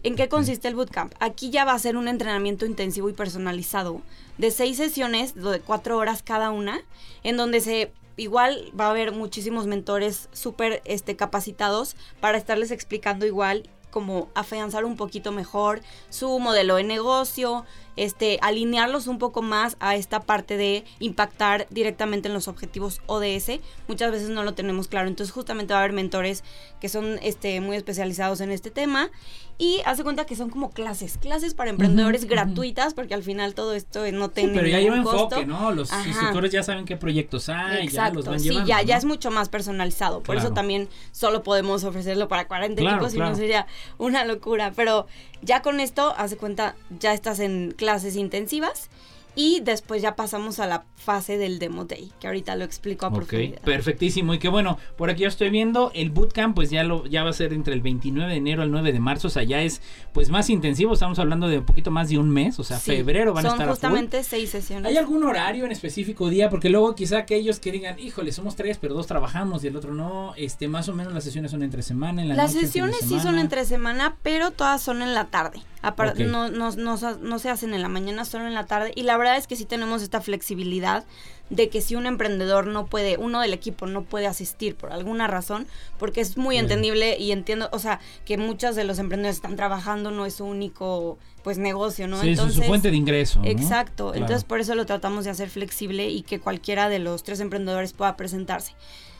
¿En qué consiste el bootcamp? Aquí ya va a ser un entrenamiento intensivo y personalizado de seis sesiones de cuatro horas cada una, en donde se igual va a haber muchísimos mentores súper este, capacitados para estarles explicando igual como afianzar un poquito mejor su modelo de negocio, este, alinearlos un poco más a esta parte de impactar directamente en los objetivos ODS. Muchas veces no lo tenemos claro, entonces justamente va a haber mentores que son este, muy especializados en este tema y hace cuenta que son como clases, clases para emprendedores gratuitas, porque al final todo esto no Sí, tiene pero ya lleva enfoque, ¿no? Los Ajá. instructores ya saben qué proyectos hay, ya los van sí, llevando. ya, ya es mucho más personalizado. Por Claro. eso también solo podemos ofrecerlo para 40 Claro, si claro. no sería una locura. Pero ya con esto, hace cuenta, ya estás en clases intensivas y después ya pasamos a la fase del Demo Day, que ahorita lo explico a Ok, profundidad. perfectísimo. Y que bueno, por aquí yo estoy viendo el bootcamp, pues ya lo ya va a ser entre el 29 de enero al 9 de marzo, o sea, ya es pues más intensivo, estamos hablando de un poquito más de un mes, o sea, Sí, febrero van a Son estar a full. justamente seis sesiones. ¿Hay algún horario en específico día? Porque luego quizá aquellos que digan, híjole, somos tres, pero dos trabajamos y el otro no, este, más o menos las sesiones son entre semana, en la Las noche, sesiones sí son entre semana, pero todas son en la tarde. Apar- Ok. no, no, no, no se hacen en la mañana, solo en la tarde. Y la verdad es que sí tenemos esta flexibilidad de que si un emprendedor no puede, uno del equipo no puede asistir por alguna razón, porque es muy entendible y entiendo, o sea, que muchos de los emprendedores están trabajando, no es su único pues negocio, ¿no? Sí, es su fuente de ingreso. ¿no? Exacto, Claro. entonces por eso lo tratamos de hacer flexible y que cualquiera de los tres emprendedores pueda presentarse.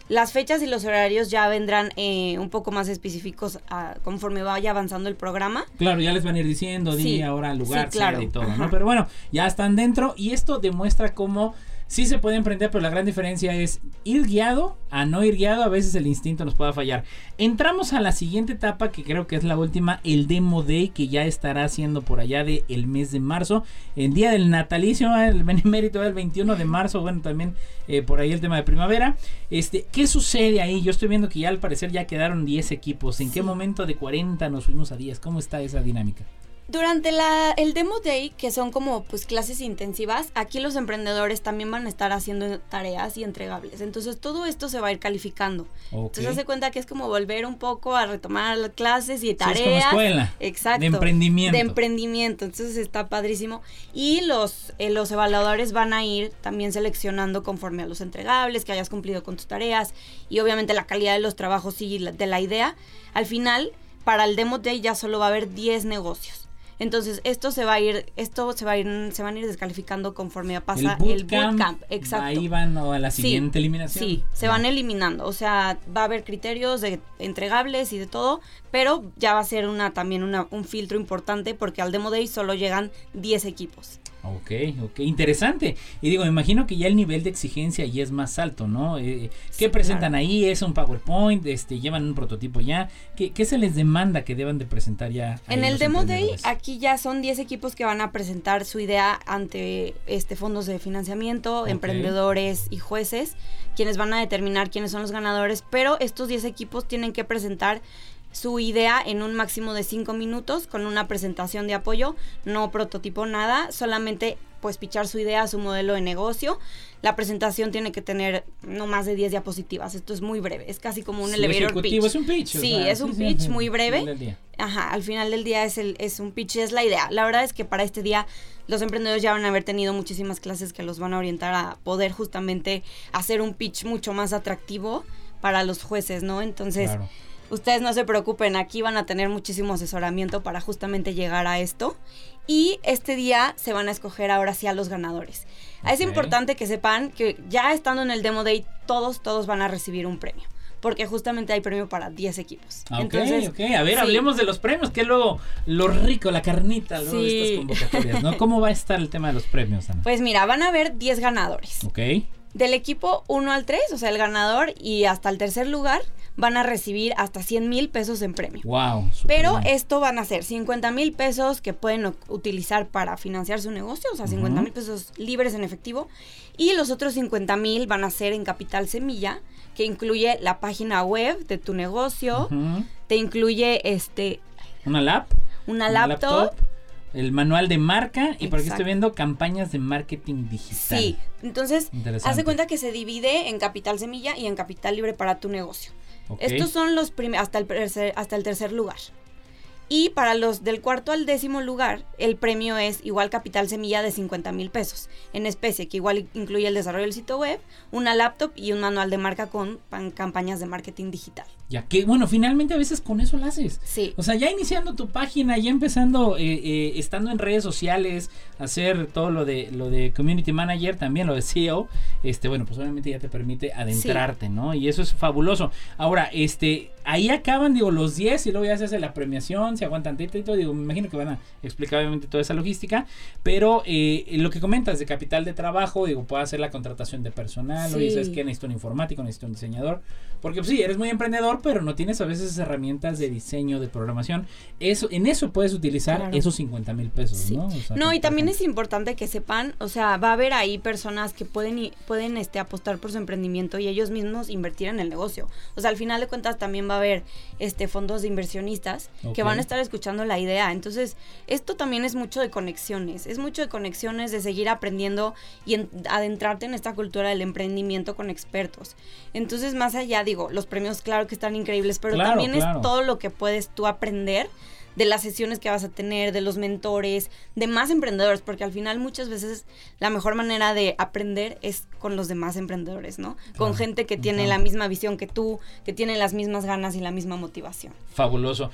Las fechas y los horarios ya vendrán eh, un poco más específicos ah, conforme vaya avanzando el programa. Claro, ya les van a ir diciendo Sí, día, hora, lugar, sí, claro, y todo, ajá. ¿no? Pero bueno, ya están dentro y esto demuestra cómo sí se puede emprender, pero la gran diferencia es ir guiado a no ir guiado, a veces el instinto nos puede fallar. Entramos a la siguiente etapa que creo que es la última, el Demo Day que ya estará haciendo por allá de el mes de marzo, el día del natalicio, ¿eh? el benemérito del 21 de marzo, bueno, también eh, por ahí el tema de primavera. Este, ¿qué sucede ahí? Yo estoy viendo que ya al parecer ya quedaron 10 equipos. ¿En qué momento de 40 nos fuimos a 10? ¿Cómo está esa dinámica? Durante la, el Demo Day, que son como pues clases intensivas, aquí los emprendedores también van a estar haciendo tareas y entregables. Entonces todo esto se va a ir calificando. Entonces hace cuenta que es como volver un poco a retomar las clases y Sí, tareas. es como escuela. Exacto. De emprendimiento. De emprendimiento. Entonces está padrísimo. Y los, eh, los evaluadores van a ir también seleccionando conforme a los entregables, que hayas cumplido con tus tareas y obviamente la calidad de los trabajos y la- de la idea. Al final, para el Demo Day ya solo va a haber 10 negocios. Entonces, esto se va a ir, esto se va a ir, se van a ir descalificando conforme pasa el el bootcamp, bootcamp. Exacto. Ahí van o a la Sí, siguiente eliminación. Sí, se van eliminando. O sea, va a haber criterios de entregables y de todo, pero ya va a ser una también una, un filtro importante porque al Demo Day solo llegan 10 equipos. Ok, ok, interesante. Y digo, me imagino que ya el nivel de exigencia ya es más alto, ¿no? Eh, ¿Qué Sí, presentan claro. ahí? ¿Es un PowerPoint? Este, ¿Llevan un prototipo ya? ¿Qué, qué se les demanda que deban de presentar ya? En el Demo Day, aquí ya son 10 equipos que van a presentar su idea ante este fondos de financiamiento, emprendedores y jueces, quienes van a determinar quiénes son los ganadores, pero estos 10 equipos tienen que presentar su idea en un máximo de 5 minutos con una presentación de apoyo, no prototipo nada, solamente pues pichar su idea, su modelo de negocio. La presentación tiene que tener no más de 10 diapositivas. Esto es muy breve, es casi como un Sí, elevator pitch. es un pitch. o Sí, sea, es un sí, pitch sí, muy al breve. final del día. Ajá, al final del día es, el, es un pitch, es la idea. La verdad es que para este día los emprendedores ya van a haber tenido muchísimas clases que los van a orientar a poder justamente hacer un pitch mucho más atractivo para los jueces, ¿no? Entonces, Claro. Ustedes no se preocupen, aquí van a tener muchísimo asesoramiento para justamente llegar a esto. Y este día se van a escoger ahora sí a los ganadores. Es importante que sepan que ya estando en el Demo Day, todos, todos van a recibir un premio. Porque justamente hay premio para 10 equipos. Ah, Ok, Entonces, ok. A ver, sí. hablemos de los premios, que es luego lo rico, la carnita, luego de estas convocatorias, ¿no? ¿Cómo va a estar el tema de los premios, Ana? Pues mira, van a haber 10 ganadores. Ok. Del equipo 1 al 3, o sea, el ganador y hasta el tercer lugar, van a recibir hasta 100 mil pesos en premio. Wow. Pero esto van a ser 50 mil pesos que pueden utilizar para financiar su negocio, o sea, 50 mil pesos libres en efectivo. Y los otros 50 mil van a ser en capital semilla, que incluye la página web de tu negocio, te incluye este Una lap. una laptop. El manual de marca y por aquí estoy viendo campañas de marketing digital. Sí, entonces, de cuenta que se divide en capital semilla y en capital libre para tu negocio. Estos son los primeros, hasta el, hasta el tercer lugar. Y para los del cuarto al décimo lugar, el premio es igual capital semilla de 50 mil pesos en especie, que igual incluye el desarrollo del sitio web, una laptop y un manual de marca con pan- campañas de marketing digital. Ya que, bueno, finalmente a veces con eso lo haces. Sí. O sea, ya iniciando tu página, ya empezando, eh, eh, estando en redes sociales, hacer todo lo de lo de community manager, también lo de SEO, este, bueno, pues obviamente ya te permite adentrarte, ¿no? Y eso es fabuloso. Ahora, este, ahí acaban, digo, los 10 y luego ya se hace la premiación, se aguantan y todo, digo, me imagino que van a explicar obviamente toda esa logística, pero eh, lo que comentas de capital de trabajo, digo, puedo hacer la contratación de personal, oye, Sí. ¿sabes qué? Necesito un informático, necesito un diseñador, porque pues, sí, eres muy emprendedor, pero no tienes a veces esas herramientas de diseño, de programación, eso, en eso puedes utilizar Claro. esos 50 mil pesos, Sí. ¿no? O sea, No, y también es importante que sepan, o sea, va a haber ahí personas que pueden pueden este apostar por su emprendimiento y ellos mismos invertir en el negocio. O sea, al final de cuentas también va a haber este fondos de inversionistas que van a estar escuchando la idea. Entonces, esto también es mucho de conexiones, es mucho de conexiones de seguir aprendiendo y en- adentrarte en esta cultura del emprendimiento con expertos. Entonces, más allá digo, los premios claro que están increíbles, pero Claro, también claro. es todo lo que puedes tú aprender de las sesiones que vas a tener, de los mentores, de más emprendedores, porque al final muchas veces la mejor manera de aprender es con los demás emprendedores, ¿no? Con gente que tiene claro. la misma visión que tú, que tiene las mismas ganas y la misma motivación. Fabuloso.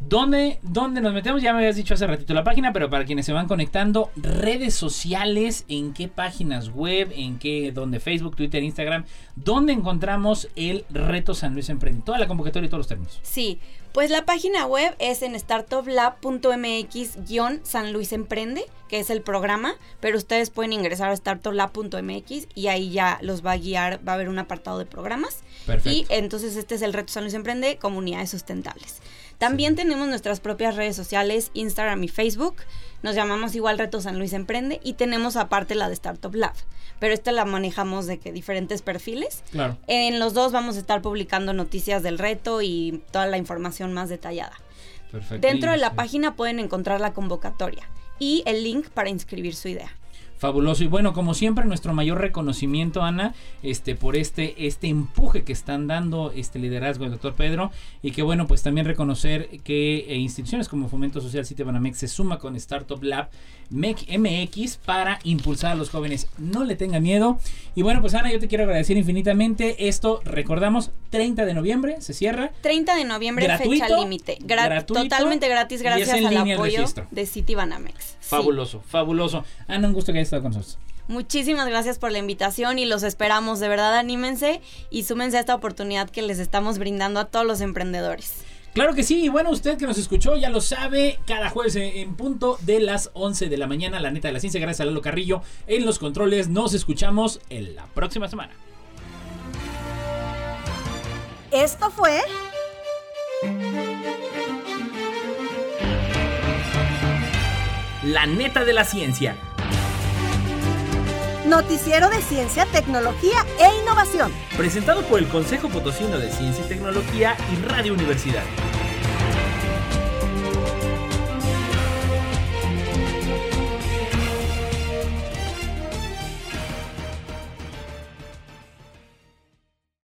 ¿Dónde, ¿Dónde nos metemos? Ya me habías dicho hace ratito la página, pero para quienes se van conectando, redes sociales, ¿en qué páginas web? ¿En qué? ¿Dónde? Facebook, Twitter, Instagram. ¿Dónde encontramos el reto San Luis Emprende? Toda la convocatoria y todos los términos. Sí, pues la página web es en startuplab.mx-san Luis Emprende, que es el programa, pero ustedes pueden ingresar a startuplab.mx y ahí ya los va a guiar, va a haber un apartado de programas. Perfecto. Y entonces este es el reto San Luis Emprende, comunidades sustentables. También tenemos nuestras propias redes sociales, Instagram y Facebook. Nos llamamos igual Reto San Luis Emprende y tenemos aparte la de Startup Lab. Pero esta la manejamos de que diferentes perfiles. Claro. En los dos vamos a estar publicando noticias del reto y toda la información más detallada. Perfecto. Dentro de la página pueden encontrar la convocatoria y el link para inscribir su idea. Fabuloso. Y bueno, como siempre, nuestro mayor reconocimiento, Ana, este, por este, este empuje que están dando este liderazgo del doctor Pedro. Y que bueno, pues también reconocer que eh, instituciones como Fomento Social Banamex se suma con Startup Lab MX para impulsar a los jóvenes. No le tenga miedo. Y bueno, pues Ana, yo te quiero agradecer infinitamente. Esto, recordamos, 30 de noviembre se cierra. 30 de noviembre, fecha límite. totalmente gratis gracias al apoyo de Citibanamex. Fabuloso, fabuloso. Ana, un gusto que hayas con nosotros. Muchísimas gracias por la invitación y los esperamos. De verdad, anímense y súmense a esta oportunidad que les estamos brindando a todos los emprendedores. Claro que sí, y bueno, usted que nos escuchó ya lo sabe, cada jueves en punto de las 11 de la mañana, la neta de la ciencia, gracias a Lalo Carrillo en los controles, nos escuchamos en la próxima semana. Esto fue... La neta de la ciencia. Noticiero de Ciencia, Tecnología e Innovación. Presentado por el Consejo Potosino de Ciencia y Tecnología y Radio Universidad.